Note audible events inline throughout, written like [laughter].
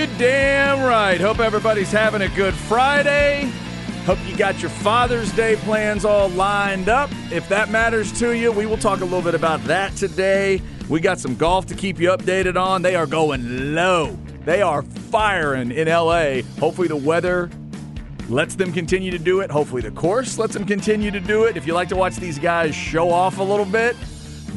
You damn right. Hope everybody's having a good Friday. Hope you got your Father's Day plans all lined up. If that matters to you, we will talk a little bit about that today. We got some golf to keep you updated on. They are going low. They are firing in LA. Hopefully, the weather lets them continue to do it. Hopefully, the course lets them continue to do it. If you like to watch these guys show off a little bit,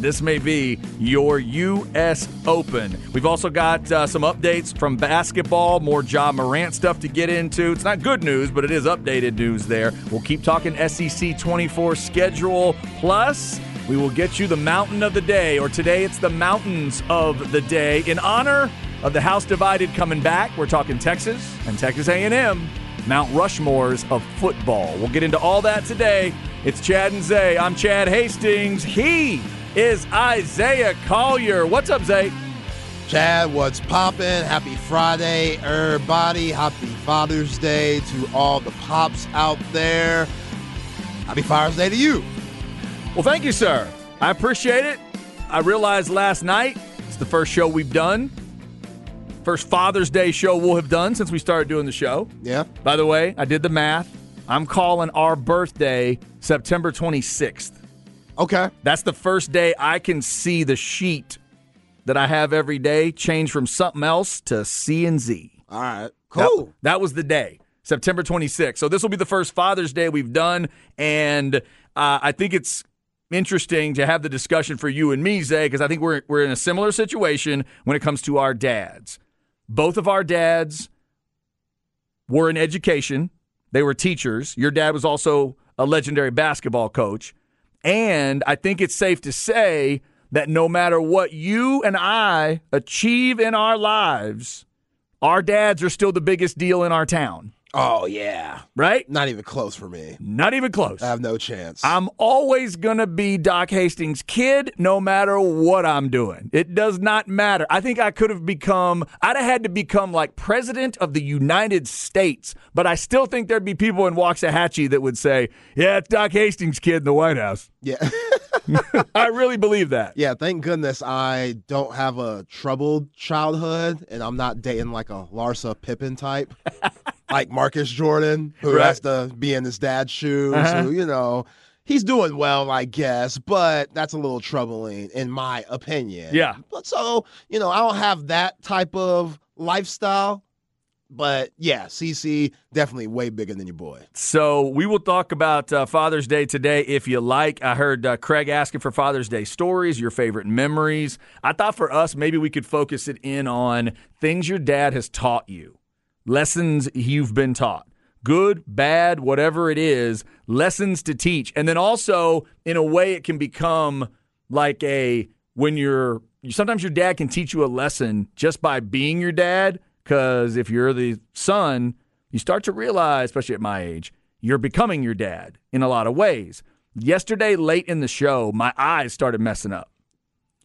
this may be your U.S. Open. We've also got uh, some updates from basketball, more Ja Morant stuff to get into. It's not good news, but it is updated news there. We'll keep talking SEC 24 schedule. Plus, we will get you the mountain of the day, or today it's the mountains of the day in honor of the House Divided coming back. We're talking Texas and Texas A&M, Mount Rushmores of football. We'll get into all that today. It's Chad and Zay. I'm Chad Hastings. He is Isaiah Collier. What's up, Zay? Chad, what's poppin'? Happy Friday, everybody. Happy Father's Day to all the pops out there. Happy Father's Day to you. Well, thank you, sir. I appreciate it. I realized last night it's the first show we've done. First Father's Day show we'll have done since we started doing the show. Yeah. By the way, I did the math. I'm calling our birthday September 26th. Okay. That's the first day I can see the sheet that I have every day change from something else to C and Z. All right. That- Cool. That, was the day, September 26th. So this will be the first Father's Day we've done, and uh, I think it's interesting to have the discussion for you and me, Zay, because I think we're we're in a similar situation when it comes to our dads. Both of our dads were in education; they were teachers. Your dad was also a legendary basketball coach, and I think it's safe to say that no matter what you and I achieve in our lives, our dads are still the biggest deal in our town, Oh, yeah. right? Not even close for me. Not even close. I have no chance. I'm always going to be Doc Hastings' kid no matter what I'm doing. It does not matter. I think I could have become, I'd have had to become like president of the United States, but I still think there'd be people in Waxahachie that would say, yeah, it's Doc Hastings' kid in the White House. yeah. [laughs] [laughs] I really believe that. yeah. Thank goodness I don't have a troubled childhood and I'm not dating like a Larsa Pippen type, [laughs] like Marcus Jordan, who Right. has to be in his dad's shoes, Uh-huh. who, you know, he's doing well, I guess, but that's a little troubling in my opinion. Yeah. But so, you know, I don't have that type of lifestyle. But yeah, CC definitely way bigger than your boy. So we will talk about uh, Father's Day today if you like. I heard uh, Craig asking for Father's Day stories, your favorite memories. I thought for us, maybe we could focus it in on things your dad has taught you, lessons you've been taught. Good, bad, whatever it is, lessons to teach. And then also, in a way, it can become like a when you're sometimes your dad can teach you a lesson just by being your dad. Because if you're the son, you start to realize, especially at my age, you're becoming your dad in a lot of ways. Yesterday, late in the show, my eyes started messing up.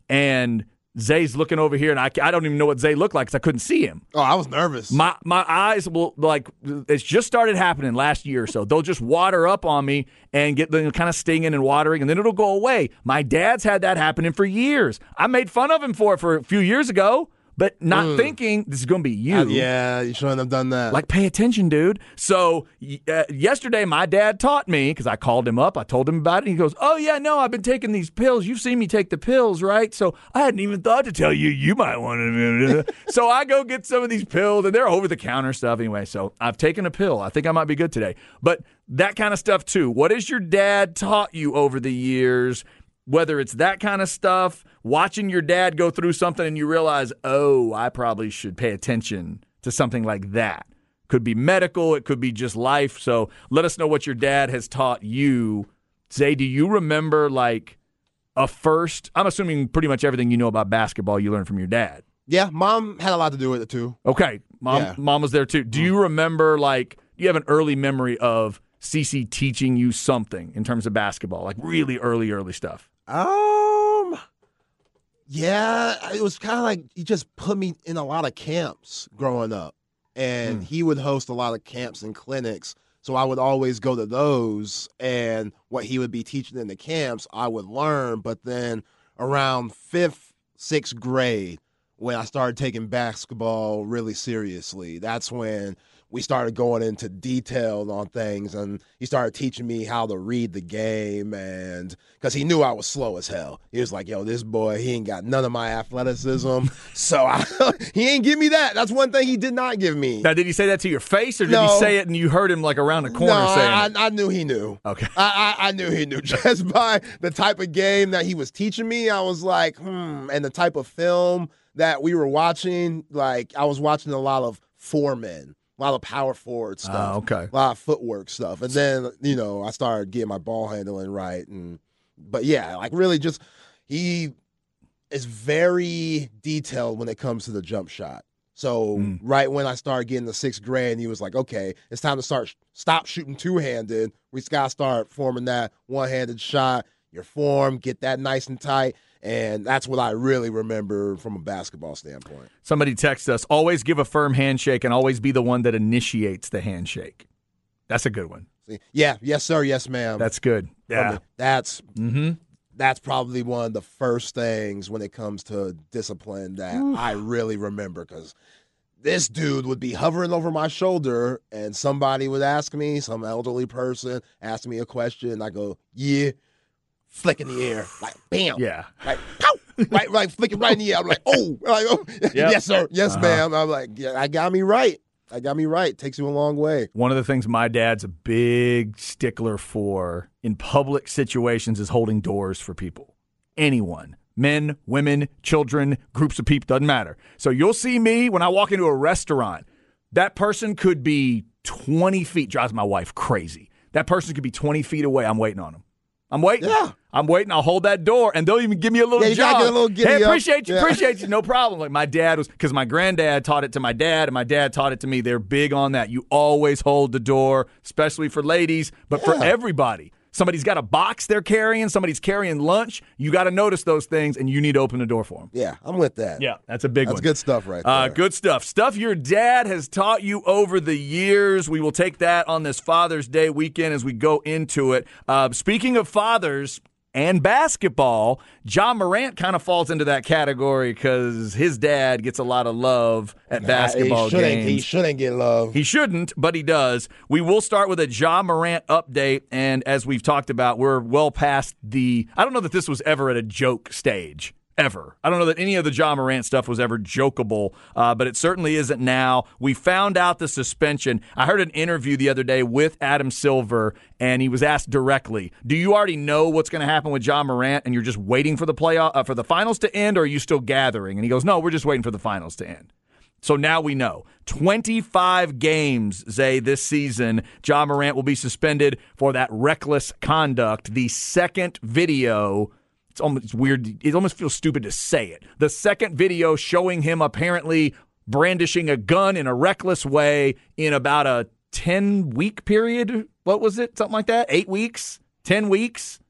And Zay's looking over here, and I, I don't even know what Zay looked like because I couldn't see him. Oh, I was nervous. My my eyes will like it's just started happening last year or so. They'll just water up on me and get them kind of stinging and watering, and then it'll go away. My dad's had that happening for years. I made fun of him for it for a few years ago, but not thinking this is going to be you. Uh, yeah, you shouldn't have done that. Like, pay attention, dude. So, uh, yesterday, my dad taught me because I called him up. I told him about it. He goes, Oh, yeah, no, I've been taking these pills. You've seen me take the pills, right? So, I hadn't even thought to tell you. You might want to. [laughs] so, I go get some of these pills, and they're over the counter stuff anyway. So, I've taken a pill. I think I might be good today. But that kind of stuff, too. What has your dad taught you over the years? whether it's that kind of stuff, watching your dad go through something and you realize, oh, I probably should pay attention to something like that. Could be medical, it could be just life. So let us know what your dad has taught you. Say, do you remember like a first? I'm assuming pretty much everything you know about basketball you learned from your dad. Yeah, mom had a lot to do with it too. Okay, mom, Yeah. mom was there too. Do you remember like? You have an early memory of CC teaching you something in terms of basketball, like really early, early stuff? Um, yeah, it was kind of like he just put me in a lot of camps growing up, and hmm. he would host a lot of camps and clinics. So I would always go to those, and what he would be teaching in the camps, I would learn. But then around fifth, sixth grade, when I started taking basketball really seriously, that's when we started going into detail on things and he started teaching me how to read the game and because he knew i was slow as hell he was like yo this boy he ain't got none of my athleticism [laughs] so I, [laughs] he ain't give me that that's one thing he did not give me Now, did he say that to your face, or did he say it and you heard him like around the corner no, saying I. I, I knew he knew. Okay. I, I, I knew he knew [laughs] just by the type of game that he was teaching me. I was like, hmm, and the type of film that we were watching. Like, I was watching a lot of foremen, a lot of power forward stuff, Ah, okay. a lot of footwork stuff, and then you know I started getting my ball handling right, and but yeah, like really just he is very detailed when it comes to the jump shot. So Mm. right when I started getting the sixth grade, he was like, "Okay, it's time to start stop shooting two handed. We just gotta start forming that one handed shot. Your form, get that nice and tight." And that's what I really remember from a basketball standpoint. Somebody texted us: always give a firm handshake and always be the one that initiates the handshake. That's a good one. Yeah, yes sir, yes ma'am. That's good. Yeah. the- that's Mm-hmm. that's probably one of the first things when it comes to discipline that I really remember because this dude would be hovering over my shoulder and somebody would ask me, some elderly person ask me a question, and I go, yeah, flick in the air, like bam, Yeah. like pow, right, right, flick it right in the air. I'm like, oh, like, oh. [laughs] yes sir, yes Uh-huh. ma'am. I'm like, yeah, I got me right. I got me right. Takes you a long way. One of the things my dad's a big stickler for in public situations is holding doors for people. Anyone. Men, women, children, groups of people, doesn't matter. So you'll see me when I walk into a restaurant. That person could be 20 feet, drives my wife crazy. That person could be 20 feet away. I'm waiting on them. I'm waiting. Yeah. I'm waiting. I'll hold that door, and they'll even give me a little Yeah, you job. get a little hey, up. appreciate you, Yeah. appreciate you. [laughs] No problem. Like my dad was, because my granddad taught it to my dad, and my dad taught it to me. They're big on that. You always hold the door, especially for ladies, but for everybody. Somebody's got a box they're carrying. Somebody's carrying lunch. You got to notice those things, and you need to open the door for them. Yeah, I'm with that. Yeah, that's a big That's one. good stuff right there. Uh, good stuff. Stuff your dad has taught you over the years. We will take that on this Father's Day weekend as we go into it. Uh, speaking of fathers and basketball, Ja Morant kind of falls into that category because his dad gets a lot of love at basketball he shouldn't, games. He shouldn't get love. He shouldn't, but he does. We will start with a Ja Morant update. And as we've talked about, we're well past the. I don't know that this was ever at a joke stage. Ever. I don't know that any of the Ja Morant stuff was ever jokeable, uh, but it certainly isn't now. We found out the suspension. I heard an interview the other day with Adam Silver, and he was asked directly, "Do you already know what's going to happen with Ja Morant, and you're just waiting for the playoff uh, for the finals to end, or are you still gathering?" And he goes, "No, we're just waiting for the finals to end." So now we know 25 games, Zay, this season. Ja Morant will be suspended for that reckless conduct. The second video, it's almost it's weird. It almost feels stupid to say it. The second video showing him apparently brandishing a gun in a reckless way in about a 10 week period. What was it? Something like that? Eight weeks? 10 weeks?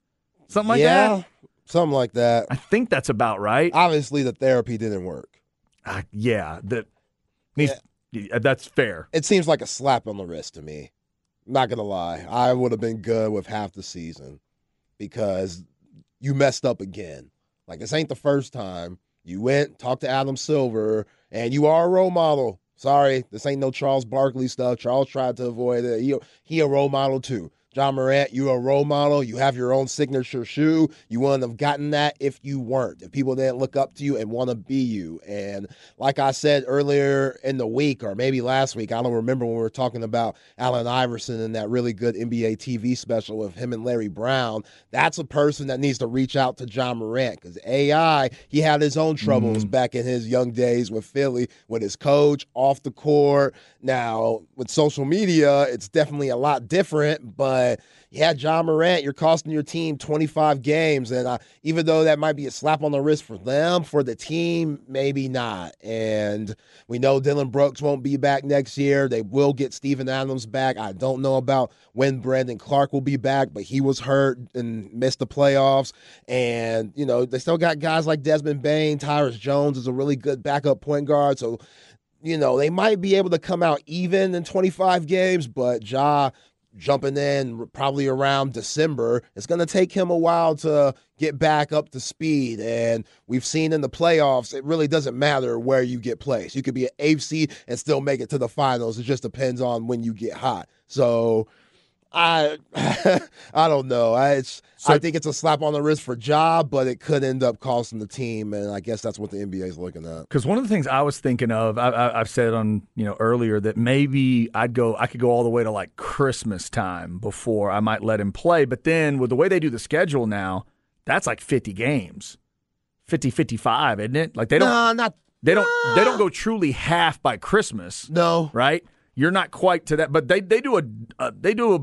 Something like yeah, that? something like that. I think that's about right. Obviously, the therapy didn't work. Uh, yeah, that needs, yeah, that's fair. It seems like a slap on the wrist to me. Not gonna lie, I would have been good with half the season because you messed up again. Like this ain't the first time you went talked to Adam Silver, and you are a role model. Sorry, this ain't no Charles Barkley stuff. Charles tried to avoid it. He he a role model too. Ja Morant, you're a role model. You have your own signature shoe. You wouldn't have gotten that if you weren't, if people didn't look up to you and want to be you. And like I said earlier in the week, or maybe last week, I don't remember when we were talking about Allen Iverson and that really good NBA TV special with him and Larry Brown. That's a person that needs to reach out to Ja Morant because AI, he had his own troubles mm. back in his young days with Philly, with his coach off the court. Now, with social media, it's definitely a lot different, but yeah, Ja Morant, you're costing your team 25 games. And uh, even though that might be a slap on the wrist for them, for the team, maybe not. And we know Dillon Brooks won't be back next year. They will get Steven Adams back. I don't know about when Brandon Clarke will be back, but he was hurt and missed the playoffs. And, you know, they still got guys like Desmond Bane. Tyus Jones is a really good backup point guard. So, you know, they might be able to come out even in 25 games, but Ja jumping in probably around December. It's going to take him a while to get back up to speed. And we've seen in the playoffs, it really doesn't matter where you get placed. You could be an eighth seed and still make it to the finals. It just depends on when you get hot. So I [laughs] I don't know. I so, I think it's a slap on the wrist for job, but it could end up costing the team, and I guess that's what the NBA is looking at. Because one of the things I was thinking of, I, have said on you know earlier that maybe I'd go, I could go all the way to like Christmas time before I might let him play, but then with the way they do the schedule now, that's like fifty games, 50, 55, isn't it? Like they don't, nah, not they don't nah. they don't go truly half by Christmas. No, right? You're not quite to that, but they they do a uh, they do a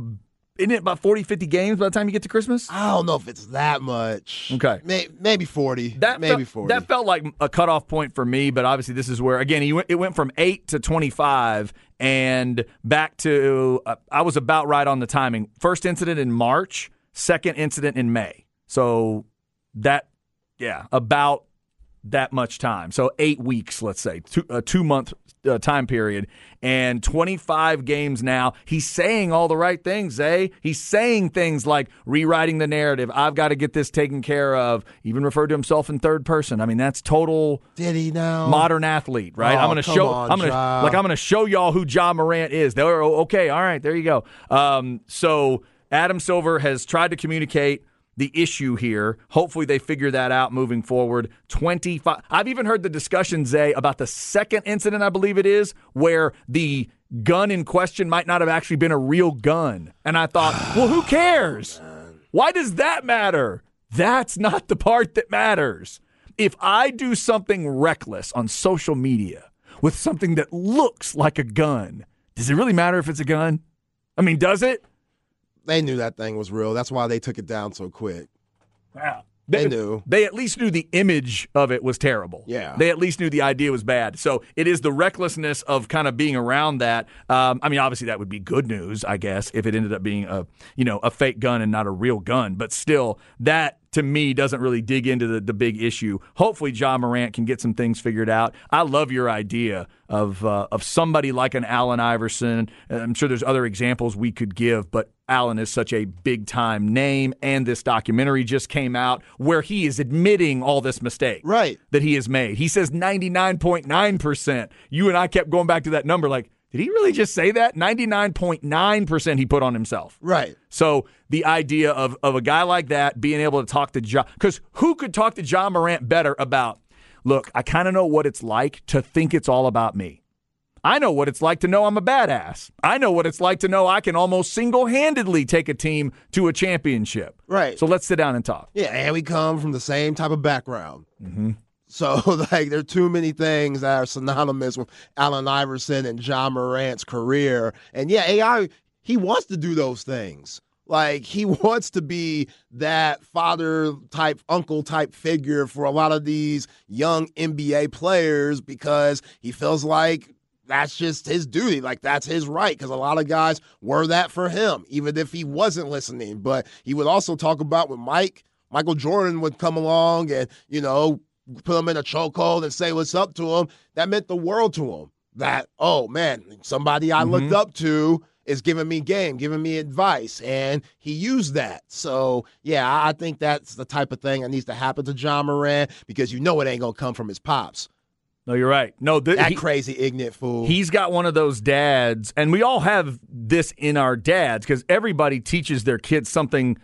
isn't it about 40, 50 games by the time you get to Christmas? I don't know if it's that much. Okay. May, maybe 40. That maybe felt, 40. That felt like a cutoff point for me, but obviously this is where, again, it went from 8 to 25 and back to, uh, I was about right on the timing. First incident in March, second incident in May. So that, yeah, about that much time. So eight weeks, let's say, two, a two month uh, time period, and 25 games now. He's saying all the right things, eh? He's saying things like rewriting the narrative. I've got to get this taken care of. Even referred to himself in third person. I mean, that's total. Did he now? Modern athlete, right? Oh, I'm going to show. On, I'm going to like. I'm going to show y'all who Ja Morant is. They're okay. All right, there you go. Um, so Adam Silver has tried to communicate the issue here. Hopefully, they figure that out moving forward. 25. I've even heard the discussion, Zay, about the second incident, I believe it is, where the gun in question might not have actually been a real gun. And I thought, [sighs] well, who cares? Oh, Why does that matter? That's not the part that matters. If I do something reckless on social media with something that looks like a gun, does it really matter if it's a gun? I mean, does it? They knew that thing was real. That's why they took it down so quick. Wow. They, they, knew. They at least knew the image of it was terrible. Yeah. They at least knew the idea was bad. So it is the recklessness of kind of being around that. Um, I mean, obviously that would be good news, I guess, if it ended up being a you know a fake gun and not a real gun. But still, that to me doesn't really dig into the, the big issue. Hopefully, Ja Morant can get some things figured out. I love your idea of uh, of somebody like an Allen Iverson. I'm sure there's other examples we could give, but Allen is such a big time name, and this documentary just came out where he is admitting all this mistake right. that he has made. He says 99.9%. You and I kept going back to that number like, did he really just say that? 99.9% he put on himself. Right. So the idea of, of a guy like that being able to talk to John, because who could talk to Ja Morant better about, look, I kind of know what it's like to think it's all about me. I know what it's like to know I'm a badass. I know what it's like to know I can almost single handedly take a team to a championship. Right. So let's sit down and talk. Yeah, and we come from the same type of background. Mm-hmm. So, [laughs] like, there are too many things that are synonymous with Allen Iverson and Ja Morant's career. And yeah, AI, he wants to do those things. Like, he [laughs] wants to be that father type, uncle type figure for a lot of these young NBA players because he feels like that's just his duty. Like that's his right. Because a lot of guys were that for him, even if he wasn't listening. But he would also talk about when Mike, Michael Jordan would come along and, you know, put him in a chokehold and say what's up to him, that meant the world to him. That, oh man, somebody I mm-hmm. looked up to is giving me game, giving me advice, and he used that. So yeah, I think that's the type of thing that needs to happen to Ja Morant because you know it ain't gonna come from his pops. No, you're right. No, th- That he- crazy ignorant fool. He's got one of those dads, and we all have this in our dads because everybody teaches their kids something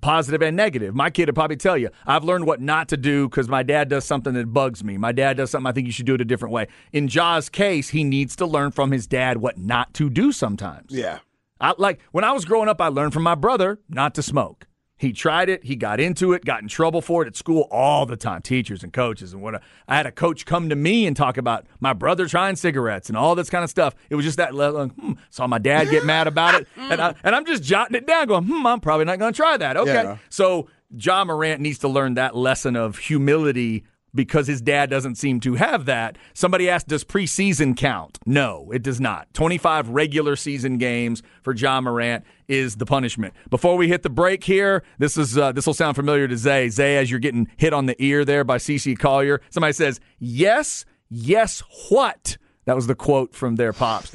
positive and negative. My kid would probably tell you, I've learned what not to do because my dad does something that bugs me. My dad does something I think you should do it a different way. In Ja's case, he needs to learn from his dad what not to do sometimes. yeah. I, like when I was growing up, I learned from my brother not to smoke. He tried it. He got into it. Got in trouble for it at school all the time. Teachers and coaches and what. I had a coach come to me and talk about my brother trying cigarettes and all this kind of stuff. It was just that level. Hmm, saw my dad get mad about it, [laughs] and I, and I'm just jotting it down, going, "Hmm, I'm probably not going to try that." Okay, Yeah. so Ja Morant needs to learn that lesson of humility because his dad doesn't seem to have that. Somebody asked, does preseason count? No, it does not. 25 regular season games for Ja Morant is the punishment. Before we hit the break here, this is uh, this will sound familiar to Zay. Zay, as you're getting hit on the ear there by CC Collier, somebody says, "Yes, yes, what?" That was the quote from their pops.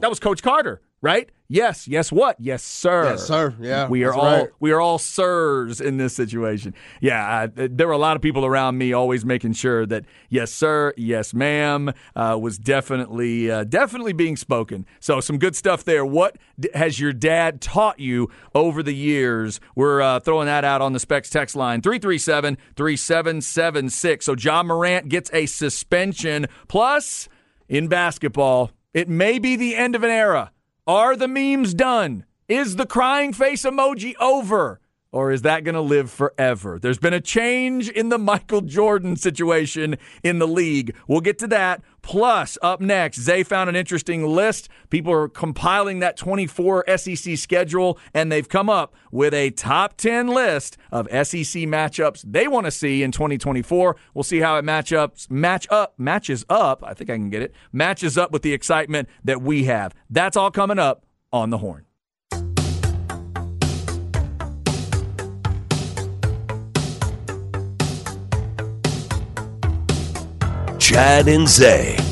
That was Coach Carter, right? Yes, yes, what? Yes, sir. Yes, sir. Yeah, we are all right. we are all sirs in this situation. Yeah, uh, there were a lot of people around me always making sure that yes, sir, yes, ma'am, uh, was definitely uh, definitely being spoken. So some good stuff there. What d- has your dad taught you over the years? We're uh, throwing that out on the Specs text line 337 3776. So Ja Morant gets a suspension. Plus, in basketball, it may be the end of an era. Are the memes done? Is the crying face emoji over? Or is that going to live forever? There's been a change in the [laughs] Michael Jordan situation in the league. We'll get to that. Plus, up next, Zay found an interesting list. People are compiling that 24 SEC schedule, and they've come up with a top 10 list of SEC matchups they want to see in 2024. We'll see how it match up, match up, matches up. I think I can get it. Matches up with the excitement that we have. That's all coming up on the horn. Chad and Zay. I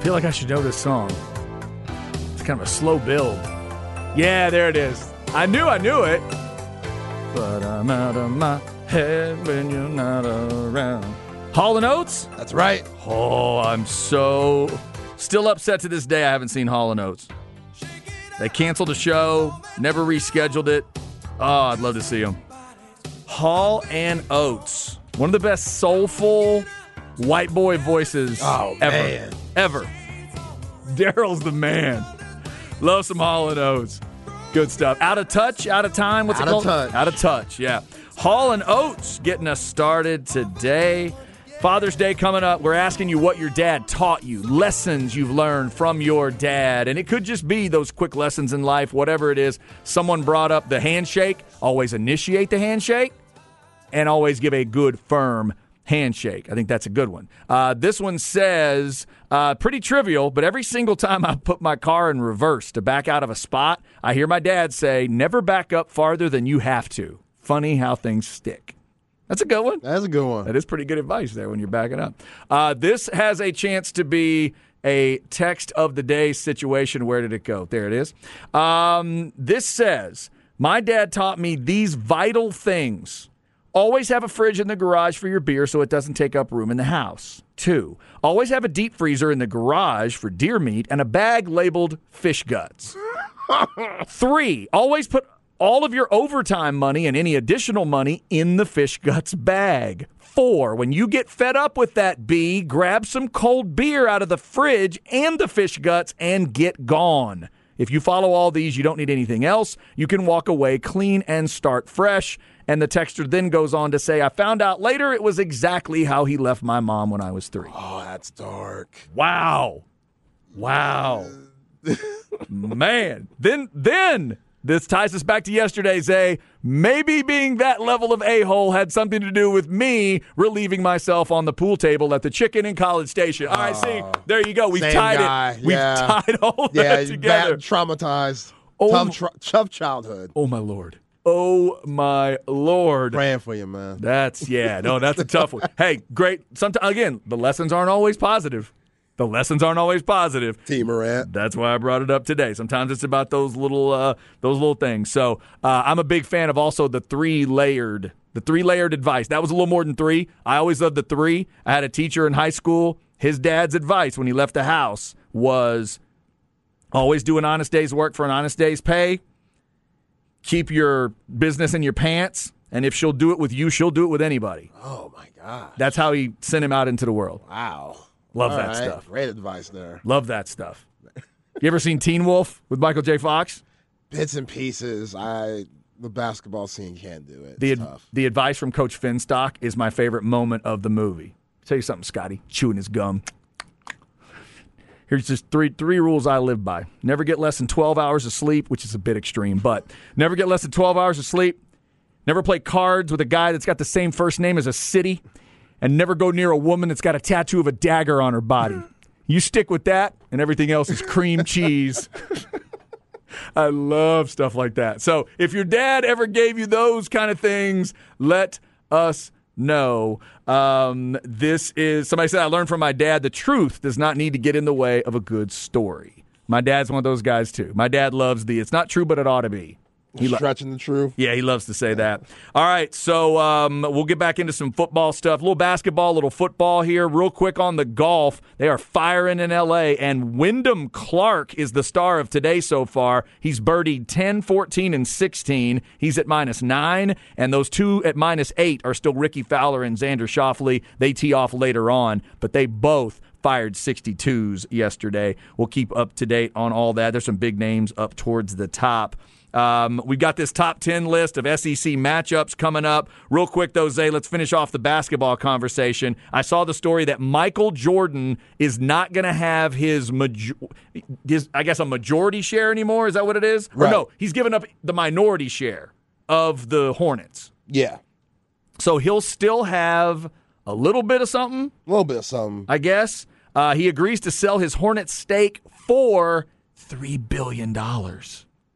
feel like I should know this song. It's kind of a slow build. Yeah, there it is. I knew I knew it. But I'm out of my head when you're not around. Hall and Oates? That's right. Oh, I'm so still upset to this day I haven't seen Hall and Oates. They canceled the show, never rescheduled it. Oh, I'd love to see them. Hall and Oates. One of the best soulful white boy voices Oh, ever. man. Ever. Daryl's the man. Love some Hall and Oates. Good stuff. Out of touch, out of time. What's Out it of called? touch. Out of touch. Yeah. Hall and Oates getting us started today. Father's Day coming up. We're asking you what your dad taught you, lessons you've learned from your dad. And it could just be those quick lessons in life, whatever it is. Someone brought up the handshake. Always initiate the handshake and always give a good, firm handshake. I think that's a good one. Uh, this one says, uh, pretty trivial, but every single time I put my car in reverse to back out of a spot, I hear my dad say, never back up farther than you have to. Funny how things stick. That's a good one. That's a good one. That is pretty good advice there when you're backing up. Uh, this has a chance to be a text of the day situation. Where did it go? There it is. Um, this says, My dad taught me these vital things. Always have a fridge in the garage for your beer so it doesn't take up room in the house. Two, always have a deep freezer in the garage for deer meat and a bag labeled fish guts. [laughs] Three, always put all of your overtime money and any additional money in the fish guts bag. Four, when you get fed up with that bee, grab some cold beer out of the fridge and the fish guts and get gone. If you follow all these, you don't need anything else. You can walk away clean and start fresh. And the texter then goes on to say, I found out later it was exactly how he left my mom when I was three. Oh, that's dark. Wow. Wow. [laughs] Man. Then then this ties us back to yesterday, Zay. Maybe being that level of a-hole had something to do with me relieving myself on the pool table at the chicken in College Station. All right, see, there you go. We've Same tied guy. it. We've Yeah. tied all Yeah, that together. bad, traumatized. Oh, tough, my- tr- tough childhood. oh my lord. Oh my lord. Praying for you, man. That's yeah, no, that's a tough one. [laughs] Hey, great. Sometimes again, the lessons aren't always positive. The lessons aren't always positive. T. Morant. That's why I brought it up today. Sometimes it's about those little uh, those little things. So uh, I'm a big fan of also the three layered the three layered advice. That was a little more than three. I always loved the three. I had a teacher in high school. His dad's advice when he left the house was always do an honest day's work for an honest day's pay. Keep your business in your pants. And if she'll do it with you, she'll do it with anybody. Oh my god! That's how he sent him out into the world. Wow. Love All that right, stuff. Great advice there. Love that stuff. You ever seen Teen Wolf with Michael J. Fox? Bits and pieces. I the basketball scene can't do it. The ad- the advice from Coach Finstock is my favorite moment of the movie. tell you something, Scotty, chewing his gum. Here's just three three rules I live by. Never get less than 12 hours of sleep, which is a bit extreme, but never get less than 12 hours of sleep. Never play cards with a guy that's got the same first name as a city, and never go near a woman that's got a tattoo of a dagger on her body. You stick with that, and everything else is cream cheese. [laughs] I love stuff like that. So if your dad ever gave you those kind of things, let us know. Um, this is somebody said I learned from my dad the truth does not need to get in the way of a good story. My dad's one of those guys too. My dad loves the it's not true but it ought to be. He's stretching the truth. Yeah, he loves to say that. All right, so um, we'll get back into some football stuff. A little basketball, a little football here. Real quick on the golf. They are firing in L.A., and Wyndham Clark is the star of today so far. He's birdied 10, 14, and 16. He's at minus nine, and those two at minus eight are still Rickie Fowler and Xander Schauffele. They tee off later on, but they both fired 62s yesterday. We'll keep up to date on all that. There's some big names up towards the top. Um, we've got this top 10 list of SEC matchups coming up. Real quick, though, Zay, let's finish off the basketball conversation. I saw the story that Michael Jordan is not going to have his, major- his, I guess, a majority share anymore. Is that what it is? Or no, he's given up the minority share of the Hornets. Yeah. So he'll still have a little bit of something, A little bit of something. I guess. Uh, he agrees to sell his Hornet stake for $3 billion.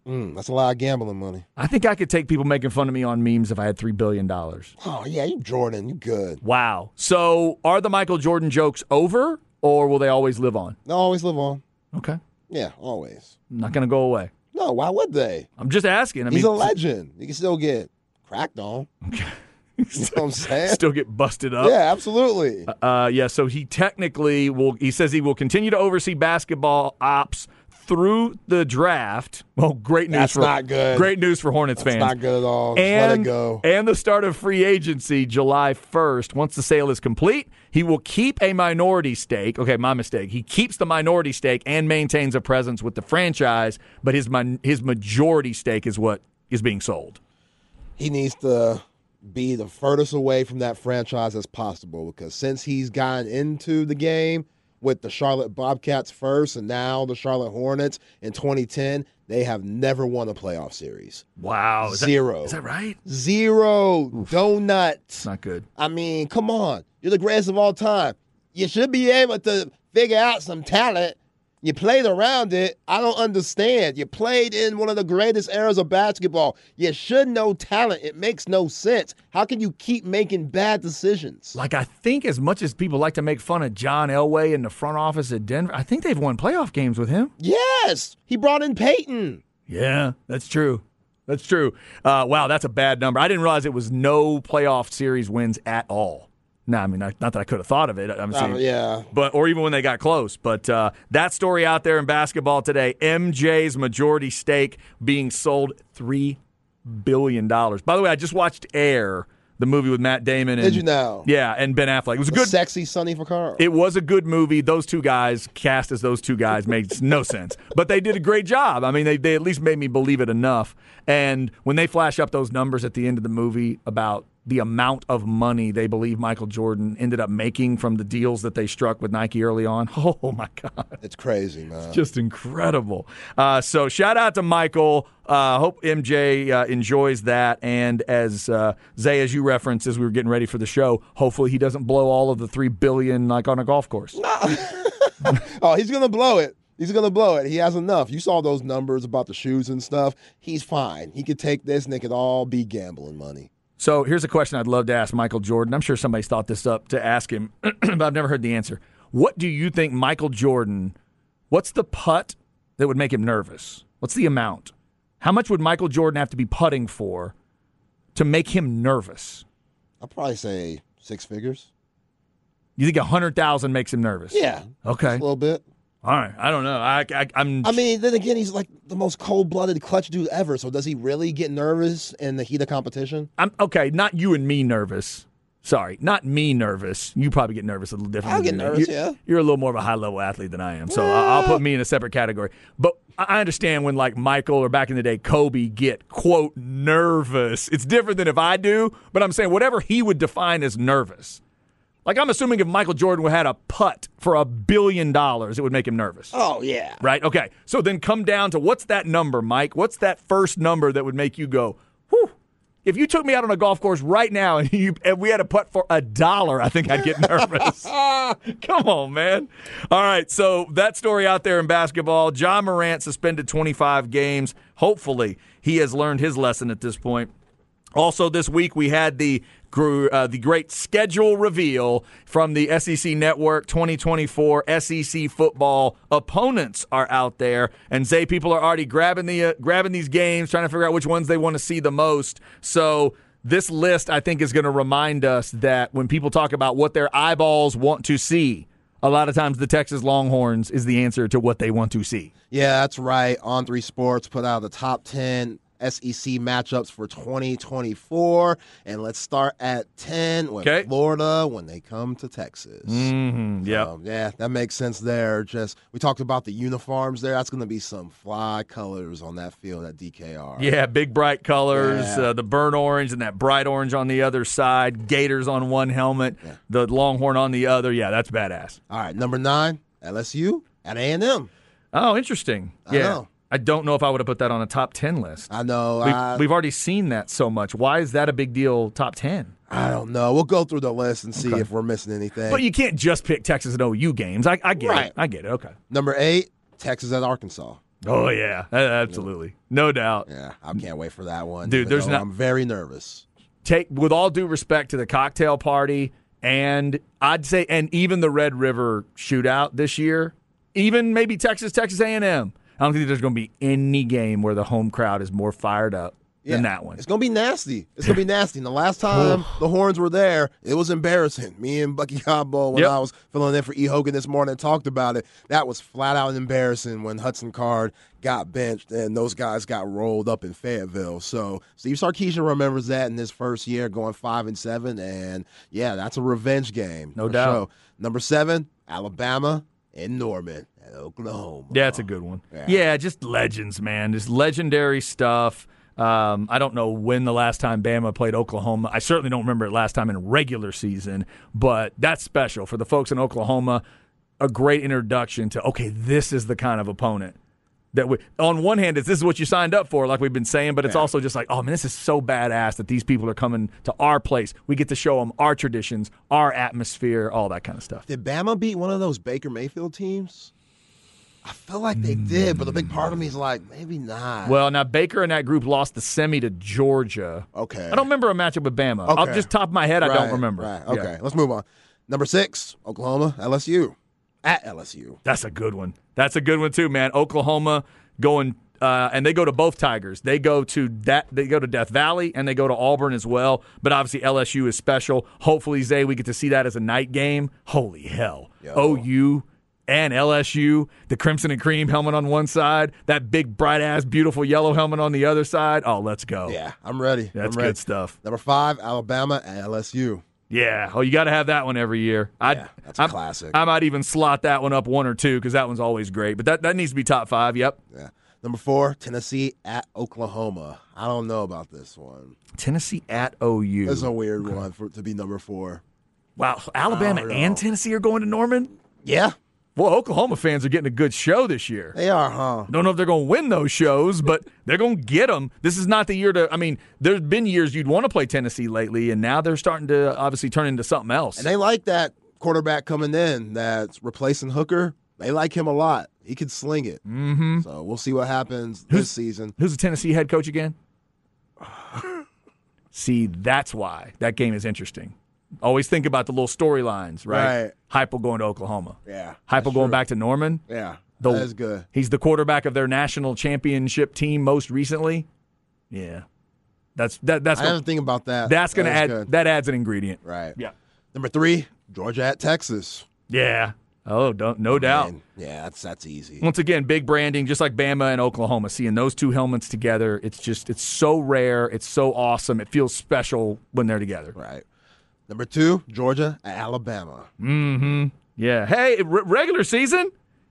Mm, that's a lot of gambling money. I think I could take people making fun of me on memes if I had $3 billion. Oh yeah, you Jordan, you good. Wow. So are the Michael Jordan jokes over or will they always live on? They'll always live on. Okay. Yeah, always. Not going to go away. No, why would they? I'm just asking. I He's mean, a legend. You can still get cracked on. [laughs] You know what I'm saying? still get busted up. Yeah, absolutely. Uh, yeah, so he technically will. He says he will continue to oversee basketball ops through the draft. Well, great news That's for not good. Great news for Hornets It's fans. not good at all. Just let it and go. and the start of free agency July 1st. Once the sale is complete, he will keep a minority stake. Okay, my mistake. He keeps the minority stake and maintains a presence with the franchise, but his his majority stake is what is being sold. he needs to be the furthest away from that franchise as possible because since he's gotten into the game with the Charlotte Bobcats first and now the Charlotte Hornets in 2010, they have never won a playoff series. Wow, is Zero. is that right? Zero donuts. Not good. I mean, come on. You're the greatest of all time. You should be able to figure out some talent. You played around it. I don't understand. You played in one of the greatest eras of basketball. You should know talent. It makes no sense. How can you keep making bad decisions? Like I think, as much as people like to make fun of John Elway in the front office at Denver, I think they've won playoff games with him. Yes, he brought in Peyton. Yeah, that's true. That's true. Uh, wow, that's a bad number. I didn't realize it was no playoff series wins at all. No, I mean, not, not that I could have thought of it. I'm saying, Uh, yeah. but or even when they got close. But uh, that story out there in basketball today: MJ's majority stake being sold three billion dollars. By the way, I just watched Air, the movie with Matt Damon. And, Did you now? Yeah, and Ben Affleck. It was a good. Sexy Sonny Vaccaro. It was a good movie. Those two guys, cast as those two guys, made no sense. But they did a great job. I mean, they, they at least made me believe it enough. And when they flash up those numbers at the end of the movie about the amount of money they believe Michael Jordan ended up making from the deals that they struck with Nike early on, [laughs] oh my God. it's crazy, man. It's just incredible. Uh, so shout out to Michael. Uh, hope MJ uh, enjoys that. And as uh, Zay, as you referenced, as we were getting ready for the show, hopefully he doesn't blow all of the three billion like on a golf course. [laughs] Oh, he's gonna blow it. He's gonna blow it. He has enough. You saw those numbers about the shoes and stuff. He's fine. He could take this, and it could all be gambling money. So here's a question I'd love to ask Michael Jordan. I'm sure somebody's thought this up to ask him, [clears throat] but I've never heard the answer. What do you think Michael Jordan? What's the putt that would make him nervous? What's the amount? How much would Michael Jordan have to be putting for to make him nervous? I'll probably say six figures. You think a hundred thousand makes him nervous? Yeah. Okay. A little bit. All right. I don't know. I, I I'm. I mean, then again, he's like the most cold blooded clutch dude ever. So does he really get nervous in the heat of competition? I'm okay. Not you and me nervous. Sorry, not me nervous. You probably get nervous a little different. Than get nervous, You- yeah. You're a little more of a high level athlete than I am, so I- I'll put me in a separate category. But I I understand when like Michael or back in the day Kobe get quote nervous. It's different than if I do. But I'm saying whatever he would define as nervous. Like I'm assuming if Michael Jordan had a putt for a billion dollars, it would make him nervous. Oh yeah. Right? Okay. So then come down to what's that number, Mike? What's that first number that would make you go, whew? If you took me out on a golf course right now and, [laughs] you, and we had a putt for a dollar, I think I'd get [laughs] nervous. [laughs] Come on, man. All right. So that story out there in basketball Ja Morant suspended 25 games. Hopefully, he has learned his lesson at this point. Also, this week we had the uh, the great schedule reveal from the SEC Network 2024 SEC football opponents are out there, and Zay people are already grabbing the uh, grabbing these games, trying to figure out which ones they want to see the most. So. This list, I think, is going to remind us that when people talk about what their eyeballs want to see, a lot of times the Texas Longhorns is the answer to what they want to see. Yeah, that's right. On Three Sports put out the top 10 SEC matchups for 2024. And let's start at 10 with Okay. Florida when they come to Texas. Mm-hmm. Yeah. Um, yeah, that makes sense there. Just we talked about the uniforms there. That's going to be some fly colors on that field at DKR. Yeah, big bright colors, Yeah. uh, the burnt orange and that bright orange on the other side, Gators on one helmet, the Longhorn on the other. Yeah, that's badass. All right, number nine, LSU at A&M. Oh, interesting. I yeah. I don't know if I would have put that on a top 10 list. I know. We've, I, we've already seen that so much. Why is that a big deal top 10? I don't know. We'll go through the list and see if we're missing anything. But you can't just pick Texas and OU games. I, I get Right. it. I get it. Okay. number eight, Texas at Arkansas. Oh, yeah. Absolutely. No doubt. Yeah, I can't wait for that one. Dude, there's not- I'm very nervous. take with all due respect to the cocktail party and I'd say and even the Red River shootout this year, even maybe Texas Texas A&M. I don't think there's going to be any game where the home crowd is more fired up than that one. It's gonna be nasty. It's gonna be nasty. And the last [sighs] time the horns were there, it was embarrassing. Me and Bucky Cobbo, when Yep. I was filling in for E. Hogan this morning, talked about it. That was flat out embarrassing when Hudson Card got benched and those guys got rolled up in Fayetteville. So Steve Sarkisian remembers that in his first year, going five and seven, and yeah, that's a revenge game. No doubt. sure. Number seven, Alabama and Norman at Oklahoma. Yeah, it's a good one. Yeah. Yeah. just legends, man. Just legendary stuff. Um, I don't know when the last time Bama played Oklahoma. I certainly don't remember it last time in regular season, but that's special for the folks in Oklahoma. A great introduction to okay, this is the kind of opponent that we. On one hand, it's this is what you signed up for, like we've been saying, but it's also just like, oh man, this is so badass that these people are coming to our place. We get to show them our traditions, our atmosphere, all that kind of stuff. Did Bama beat one of those Baker Mayfield teams? I feel like they mm, did, but the mm. big part of me is like, maybe not. Well, now Baker and that group lost the semi to Georgia. okay. I don't remember a matchup with Bama. I'll just top of my head, I don't remember. Right. Yeah. Okay. Let's move on. Number six, Oklahoma, LSU. At LSU. That's a good one. That's a good one too, man. Oklahoma going uh, and they go to both Tigers. They go to that they go to Death Valley and they go to Auburn as well. But obviously LSU is special. Hopefully, Zay, we get to see that as a night game. Holy hell. Yo. OU and LSU, the crimson and cream helmet on one side, that big bright ass beautiful yellow helmet on the other side. Oh, let's go. Yeah, I'm ready. That's I'm ready. good stuff. Number five, Alabama at LSU. Yeah. Oh, you got to have that one every year. I, Yeah, that's a classic. I might even slot that one up one or two because that one's always great. But that, that needs to be top five. Yep. Yeah. Number four, Tennessee at Oklahoma. I don't know about this one. Tennessee at OU. It's a weird one for to be number four. wow. Alabama and. Tennessee are going to Norman? Yeah, Well, Oklahoma fans are getting a good show this year. they are, huh? Don't know if they're going to win those shows, but they're going to get them. This is not the year to. I mean, there's been years you'd want to play Tennessee lately, and now they're starting to obviously turn into something else. And they like that quarterback coming in that's replacing Hooker. They like him a lot. He could sling it. Mm-hmm. So we'll see what happens this season. Who's the Tennessee head coach again? [sighs] See, that's why that game is interesting. Always think about the little storylines, right? Right. Heupel going to Oklahoma. Yeah, Heupel going true. back to Norman. Yeah, The- that's good. He's the quarterback of their national championship team most recently. Yeah, that's that. That's I gonna, didn't think about that. that's going to That add good. that adds an ingredient. Right. Yeah. Number three, Georgia at Texas. Yeah. Oh, don't, no doubt. Man, yeah, that's that's easy. Once again, big branding, just like Bama and Oklahoma. Seeing those two helmets together, it's just it's so rare. It's so awesome. It feels special when they're together. Right. Number two, Georgia Alabama. Mm-hmm. yeah. Hey, re- regular season?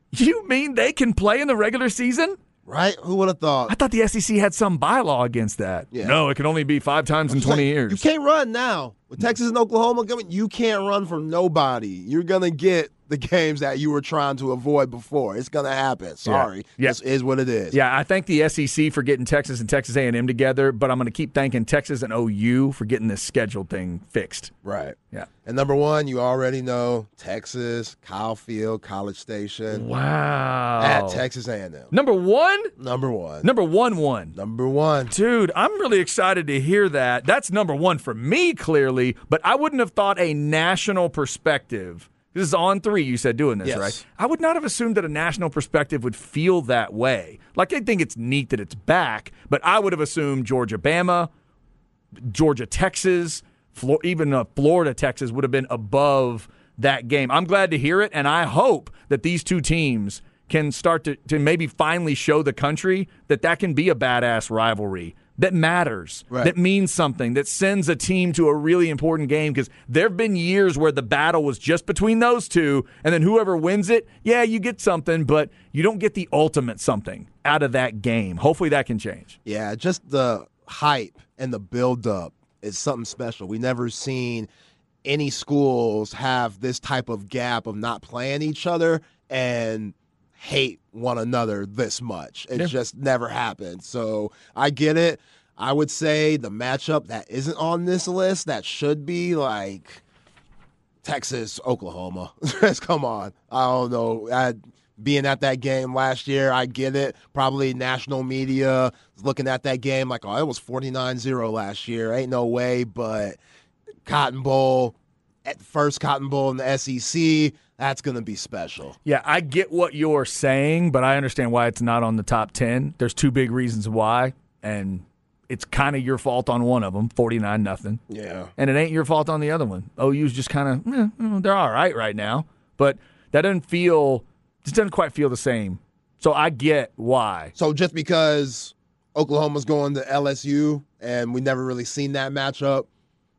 You mean they can play in the regular season? Right? Who would have thought? I thought the SEC had some bylaw against that. Yeah. No, it can only be five times in 20 You years. You can't run now. With Texas and Oklahoma coming, you can't run from nobody. You're gonna get the games that you were trying to avoid before. It's gonna happen. Sorry. Yeah. This is what it is. Yeah, I thank the SEC for getting Texas and Texas A&M together, but I'm going to keep thanking Texas and OU for getting this schedule thing fixed. Right. Yeah. And number one, you already know Texas, Kyle Field, College Station Wow. at Texas A&M. Number one? Number one. Number one one. Number one. Dude, I'm really excited to hear that. That's number one for me, clearly, but I wouldn't have thought a national perspective. This is on three, you said doing this, Yes. right? I would not have assumed that a national perspective would feel that way. Like, I think it's neat that it's back, but I would have assumed Georgia, Bama, Georgia, Texas, Flo- even uh, Florida, Texas would have been above that game. I'm glad to hear it, and I hope that these two teams can start to, to maybe finally show the country that that can be a badass rivalry that matters, Right. that means something, that sends a team to a really important game. Because there have been years where the battle was just between those two, and then whoever wins it, yeah, you get something, but you don't get the ultimate something out of that game. Hopefully that can change. Yeah, just the hype and the buildup is something special. We never seen any schools have this type of gap of not playing each other and hate one another this much. It Yeah. just never happened. So I get it. I would say the matchup that isn't on this list that should be like Texas, Oklahoma. [laughs] Come on. I don't know. I, being at that game last year, I get it. Probably national media looking at that game like, oh, it was 49 0 last year. Ain't no way. But Cotton Bowl, at first Cotton Bowl in the SEC, that's going to be special. Yeah, I get what you're saying, but I understand why it's not on the top 10. There's two big reasons why, and it's kind of your fault on one of them, 49 nothing. Yeah. And it ain't your fault on the other one. OU's just kind of, eh, eh, they're all right right now, but that doesn't feel, just doesn't quite feel the same. So I get why. So just because Oklahoma's going to LSU and we never really seen that matchup,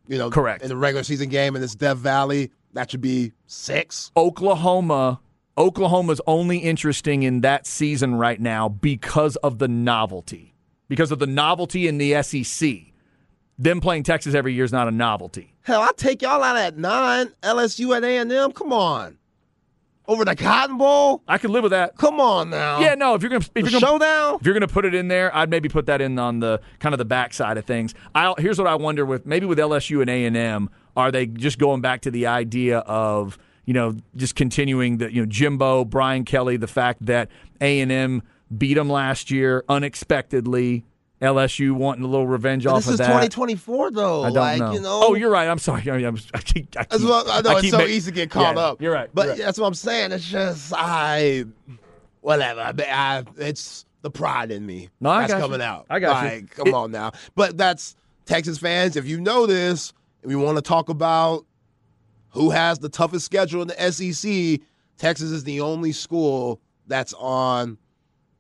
you know, Correct. in the regular season game and it's Death Valley, that should be six. Oklahoma, Oklahoma's only interesting in that season right now because of the novelty, because of the novelty in the SEC. Them playing Texas every year is not a novelty. Hell, I'll take y'all out at nine. LSU at A&M. Come on. Over the Cotton Bowl? I could live with that. Come on now. Yeah, no. If you're gonna, if The you're gonna, showdown? if you're gonna put it in there, I'd maybe put that in on the kind of the backside of things. I here's what I wonder with maybe with LSU and A and M, are they just going back to the idea of you know just continuing the you know Jimbo, Brian Kelly, the fact that A and M beat them last year unexpectedly. LSU wanting a little revenge But off this of is that. 2024, though. I don't like, know. you know. Oh, you're right. I'm sorry. [laughs] I, I'm, I keep. I keep what, I know it's so ma- easy to get caught Yeah, up. You're right. But you're right. that's what I'm saying. It's just, I, whatever. I, I, it's the pride in me No, I that's you. coming out. I got you. like, Come It- on now. But that's Texas fans. If you know this, we want to talk about who has the toughest schedule in the SEC, Texas is the only school that's on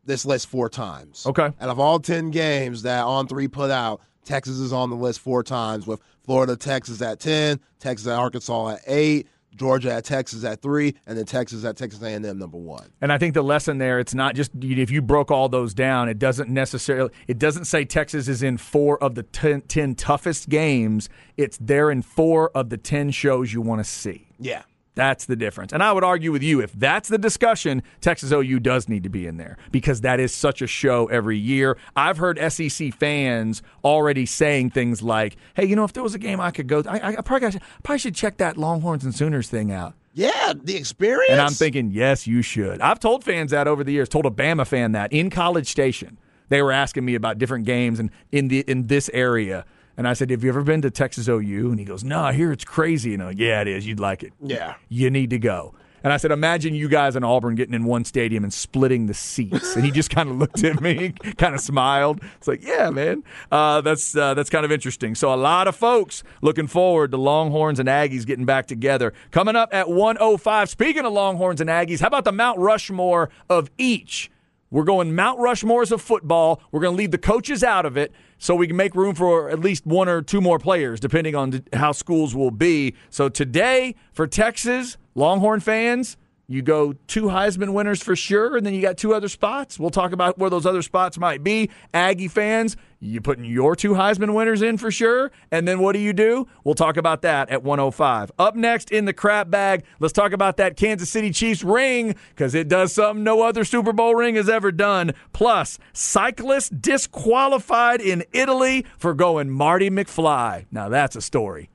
this list four times. Okay. Out of all 10 games that On 3 put out, Texas is on the list four times with Florida, Texas at 10, Texas at Arkansas at 8, Georgia at Texas at 3, and then Texas at Texas A&M number 1. And I think the lesson there, it's not just if you broke all those down, it doesn't necessarily, it doesn't say Texas is in four of the 10, 10 toughest games. It's they're in four of the 10 shows you want to see. Yeah. That's the difference. And I would argue with you if that's the discussion, Texas OU does need to be in there because that is such a show every year. I've heard SEC fans already saying things like, "Hey, you know, if there was a game I could go, I, I probably, got, probably should check that Longhorns and Sooners thing out." Yeah, the experience. And I'm thinking, yes, you should. I've told fans that over the years. Told a Bama fan that in College Station. They were asking me about different games and in the in this area, And I said, Have you ever been to Texas OU? And he goes, No, I hear it's crazy. And I'm like, Yeah, it is. You'd like it. Yeah. You need to go. And I said, Imagine you guys in Auburn getting in one stadium and splitting the seats. And he just kind of looked at me, [laughs] kind of smiled. It's like, Yeah, man. Uh, that's, uh, that's kind of interesting. So a lot of folks looking forward to Longhorns and Aggies getting back together. Coming up at 105. Speaking of Longhorns and Aggies, how about the Mount Rushmore of each? We're going Mount Rushmores of football. We're going to leave the coaches out of it so we can make room for at least one or two more players, depending on how schools will be. So today, for Texas, Longhorn fans, you go two Heisman winners for sure, and then you got two other spots. We'll talk about where those other spots might be. Aggie fans, you putting your two Heisman winners in for sure, and then what do you do? We'll talk about that at 105. Up next in the crap bag, let's talk about that Kansas City Chiefs ring because it does something no other Super Bowl ring has ever done. Plus, cyclist disqualified in Italy for going Marty McFly. Now that's a story.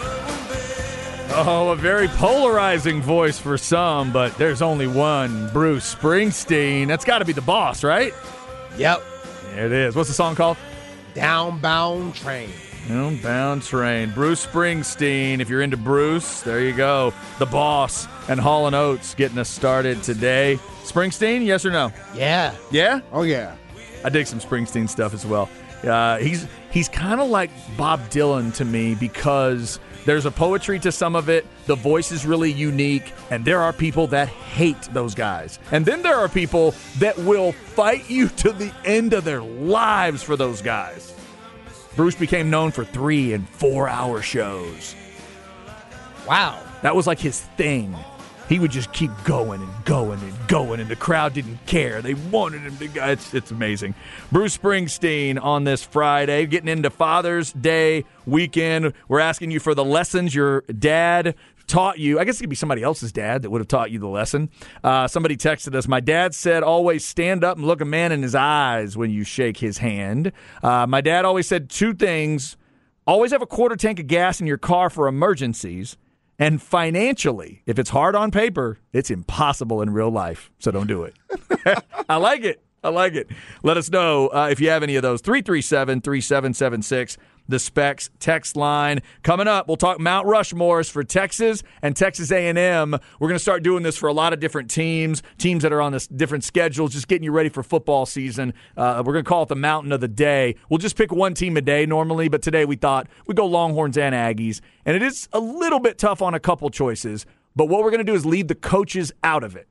A one bed. Oh, a very polarizing voice for some, but there's only one Bruce Springsteen. That's got to be the boss, right? Yep. There it is. What's the song called? Downbound train. Downbound Train. Bruce Springsteen. If you're into Bruce, there you go. The boss and Hall and Oates getting us started today. Springsteen, yes or no? Yeah. Yeah? Oh yeah. I dig some Springsteen stuff as well. Uh, he's he's kind of like Bob Dylan to me because there's a poetry to some of it. The voice is really unique, and there are people that hate those guys, and then there are people that will fight you [laughs] to the end of their lives for those guys. Bruce became known for three and four hour shows. Wow. That was like his thing. He would just keep going and going and going, and the crowd didn't care. They wanted him to go. It's, it's amazing. Bruce Springsteen on this Friday, getting into Father's Day weekend. We're asking you for the lessons your dad taught you. I guess it could be somebody else's dad that would have taught you the lesson. Uh, somebody texted us. My dad said, always stand up and look a man in his eyes when you shake his hand. Uh, my dad always said two things always have a quarter tank of gas in your car for emergencies. And financially, if it's hard on paper, it's impossible in real life. So don't do it. [laughs] I like it. I like it. Let us know uh, if you have any of those. 337 3776 the specs text line. Coming up we'll talk mount rushmores for texas and texas a&m we're going to start doing this for a lot of different teams teams that are on this different schedules just getting you ready for football season. Uh, we're going to call it the mountain of the day. We'll just pick one team a day normally but today we thought we'd go longhorns and aggies. And it is a little bit tough on a couple choices but what we're going to do is leave the coaches out of it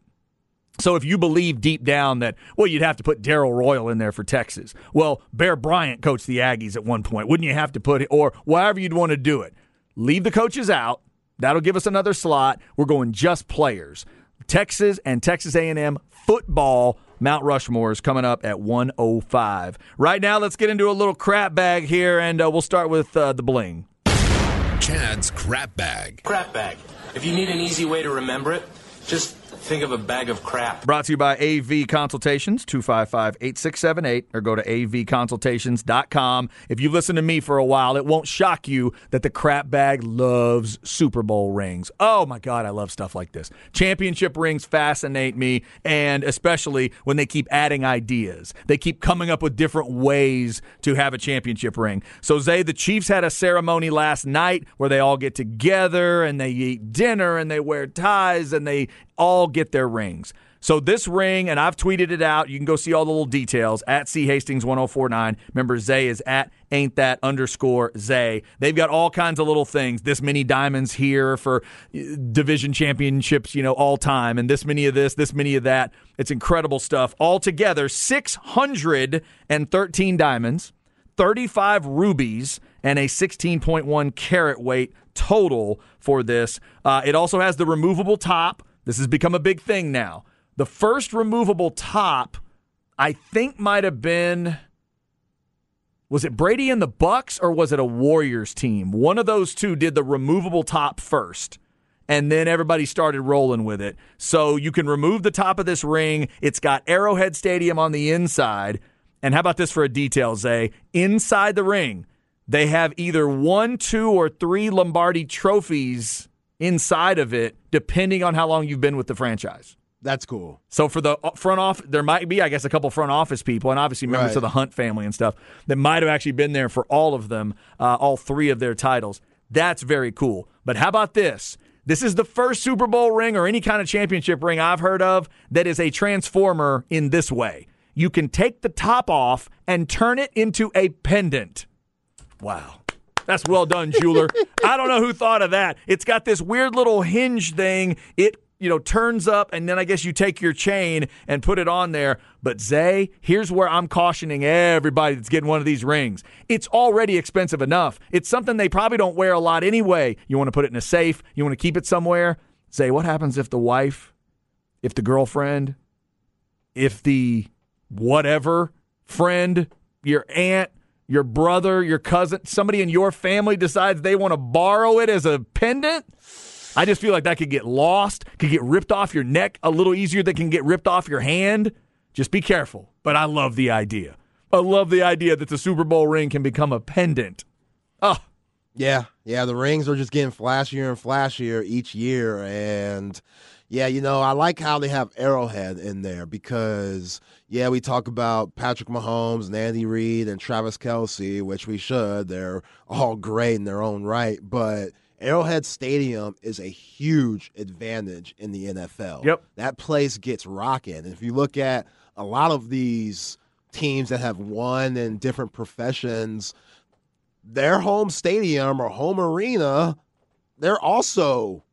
so if you believe deep down that, well, you'd have to put Darrell Royal in there for Texas. Well, Bear Bryant coached the Aggies at one point. Wouldn't you have to put it, or whatever you'd want to do it? Leave the coaches out. That'll give us another slot. We're going just players. Texas and Texas A&M football. Mount Rushmore is coming up at 105. Right now, let's get into a little crap bag here, and uh, we'll start with uh, the bling. Chad's crap bag. Crap bag. If you need an easy way to remember it, just think of a bag of crap. Brought to you by AV Consultations, 255 8678, or go to avconsultations.com. If you've listened to me for a while, it won't shock you that the crap bag loves Super Bowl rings. Oh my God, I love stuff like this. Championship rings fascinate me, and especially when they keep adding ideas. They keep coming up with different ways to have a championship ring. So, Zay, the Chiefs had a ceremony last night where they all get together and they eat dinner and they wear ties and they all get their rings. So this ring, and I've tweeted it out. You can go see all the little details at C Hastings 1049. Remember, Zay is at ain't that underscore Zay. They've got all kinds of little things. This many diamonds here for uh, division championships, you know, all time, and this many of this, this many of that. It's incredible stuff. Altogether, 613 diamonds, 35 rubies, and a 16.1 carat weight total for this. Uh, it also has the removable top. This has become a big thing now. The first removable top, I think, might have been was it Brady and the Bucks or was it a Warriors team? One of those two did the removable top first. And then everybody started rolling with it. So you can remove the top of this ring. It's got Arrowhead Stadium on the inside. And how about this for a detail, Zay? Inside the ring, they have either one, two, or three Lombardi trophies inside of it, depending on how long you've been with the franchise. That's cool. So for the front off, there might be, I guess, a couple front office people, and obviously members Right. of the Hunt family and stuff that might have actually been there for all of them, uh, all three of their titles. That's very cool. But how about this? This is the first Super Bowl ring or any kind of championship ring I've heard of that is a transformer in this way. You can take the top off and turn it into a pendant. Wow. That's well done, jeweler. I don't know who thought of that. It's got this weird little hinge thing. It, you know, turns up, and then I guess you take your chain and put it on there. But Zay, here's where I'm cautioning everybody that's getting one of these rings. It's already expensive enough. It's something they probably don't wear a lot anyway. You want to put it in a safe, you want to keep it somewhere. Zay, what happens if the wife, if the girlfriend, if the whatever friend, your aunt, your brother, your cousin, somebody in your family decides they want to borrow it as a pendant, I just feel like that could get lost, could get ripped off your neck a little easier than can get ripped off your hand. Just be careful. But I love the idea. I love the idea that the Super Bowl ring can become a pendant. Oh, Yeah, yeah, the rings are just getting flashier and flashier each year. And yeah, you know, I like how they have Arrowhead in there because, yeah, we talk about Patrick Mahomes and Andy Reid and Travis Kelce, which we should. They're all great in their own right. But Arrowhead Stadium is a huge advantage in the NFL. Yep. That place gets rocking. And if you look at a lot of these teams that have won in different professions, their home stadium or home arena, they're also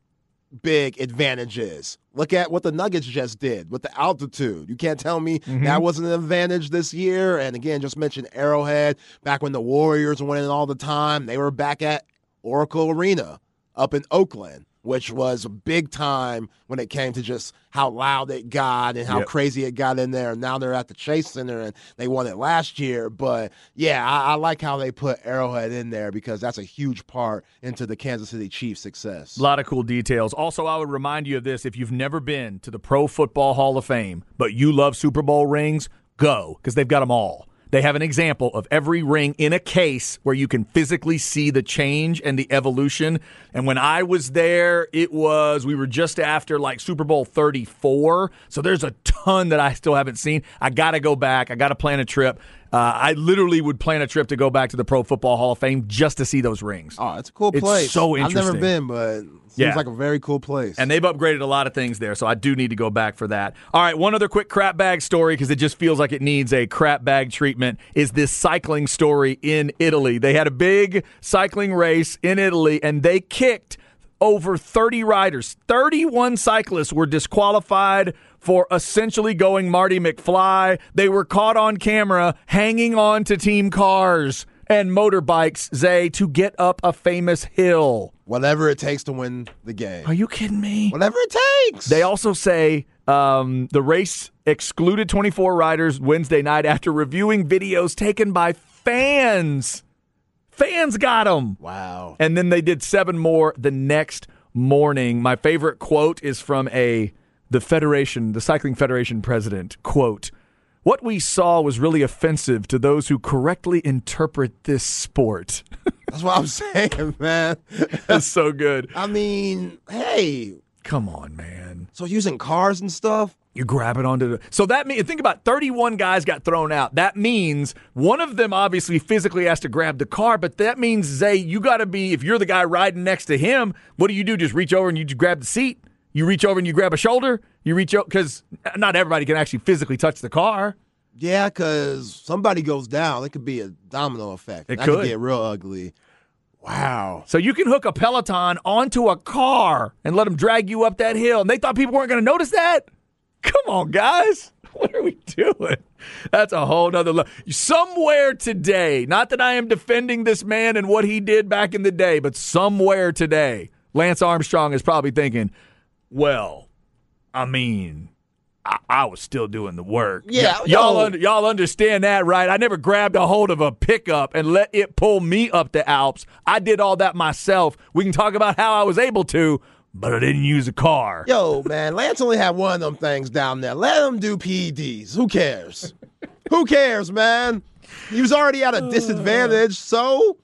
big advantages. Look at what the Nuggets just did with the altitude. You can't tell me mm-hmm. that wasn't an advantage this year. And again, just mentioned Arrowhead back when the Warriors were winning all the time. They were back at Oracle Arena up in Oakland, which was a big time when it came to just how loud it got and how Yep. crazy it got in there. And Now they're at the Chase Center and they won it last year. But yeah, I, I like how they put Arrowhead in there because that's a huge part into the Kansas City Chiefs' success. A lot of cool details. Also, I would remind you of this if you've never been to the Pro Football Hall of Fame, but you love Super Bowl rings, go because they've got them all. They have an example of every ring in a case where you can physically see the change and the evolution. And when I was there, it was, we were just after like Super Bowl 34. So there's a ton that I still haven't seen. I got to go back. I got to plan a trip. Uh, I literally would plan a trip to go back to the Pro Football Hall of Fame just to see those rings. Oh, it's a cool It's place. so I've never been, but seems Yeah. like a very cool place. And they've upgraded a lot of things there, so I do need to go back for that. All right, one other quick crap bag story because it just feels like it needs a crap bag treatment is this cycling story in Italy. They had a big cycling race in Italy and they kicked over 30 riders. 31 cyclists were disqualified for essentially going Marty McFly. They were caught on camera hanging on to team cars and motorbikes, Zay, to get up a famous hill. Whatever it takes to win the game. Are you kidding me? Whatever it takes. They also say um, the race excluded 24 riders Wednesday night after reviewing videos taken by fans. Fans got them. wow. And then they did seven more the next morning. My favorite quote is from a the Federation, the Cycling Federation president. Quote, what we saw was really offensive to those who correctly interpret this sport. [laughs] That's what I'm [laughs] saying, man. That's so good. I mean, hey, Come on, man. so using cars and stuff. You grab it onto the. So that means think about 31 guys got thrown out. That means one of them obviously physically has to grab the car, but that means Zay, you got to be if you're the guy riding next to him. What do you do? Just reach over and you just grab the seat. You reach over and you grab a shoulder. You reach out because not everybody can actually physically touch the car. Yeah, because somebody goes down, it could be a domino effect. It that could get real ugly. Wow. So you can hook a Peloton onto a car and let them drag you up that hill. And they thought people weren't going to notice that. Come on, guys. [laughs] What are we doing? That's a whole nother level. Somewhere today, not that I am defending this man and what he did back in the day, but somewhere today, Lance Armstrong is probably thinking, well, I mean, I, I was still doing the work. Yeah, Y- oh. y'all under, y'all understand that, right? I never grabbed a hold of a pickup and let it pull me up the Alps. I did all that myself. We can talk about how I was able to, but I didn't use a car. Yo, man, Lance only had one of them things down there. Let him do PEDs. Who cares? Who cares, man? He was already at a uh. disadvantage, so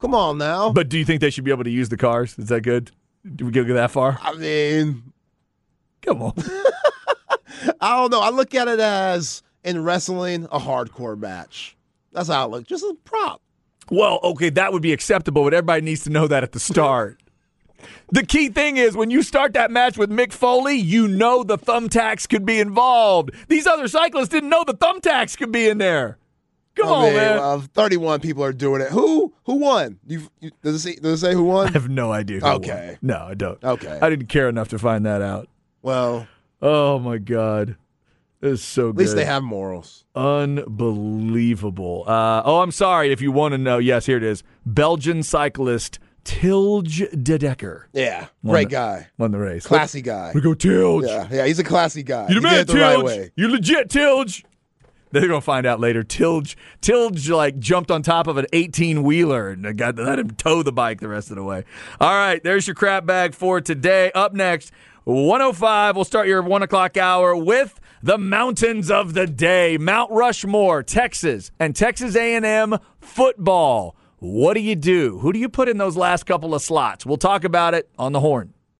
come on now. But do you think they should be able to use the cars? Is that good? Do we go that far? I mean, Come on. [laughs] I don't know. I look at it as in wrestling a hardcore match. That's how I look. Just a prop. Well, okay, that would be acceptable, but everybody needs to know that at the start. [laughs] the key thing is when you start that match with Mick Foley, you know the thumbtacks could be involved. These other cyclists didn't know the thumbtacks could be in there. Come I on, mean, man. well, Thirty-one people are doing it. Who? Who won? You, you, does it say? Does it say who won? I have no idea. Who Okay. won. No, I don't. Okay. I didn't care enough to find that out. Well, Oh my god. This is so good. at least they have morals. Unbelievable. Uh, oh, I'm sorry if you want to know. Yes, here it is. Belgian cyclist Tilge de Decker Yeah, Won great the- guy, won the race. classy guy. We go Tilge. Yeah, yeah, he's a classy guy. You He the did man, the right way. You legit, Tilge. They're gonna find out later. Tilge, Tilge, like jumped on top of an 18 wheeler and got let him tow the bike the rest of the way. All right, there's your crap bag for today. Up next, 105. We'll start your one o'clock hour with the mountains of the day: Mount Rushmore, Texas, and Texas A&M football. What do you do? Who do you put in those last couple of slots? We'll talk about it on the horn.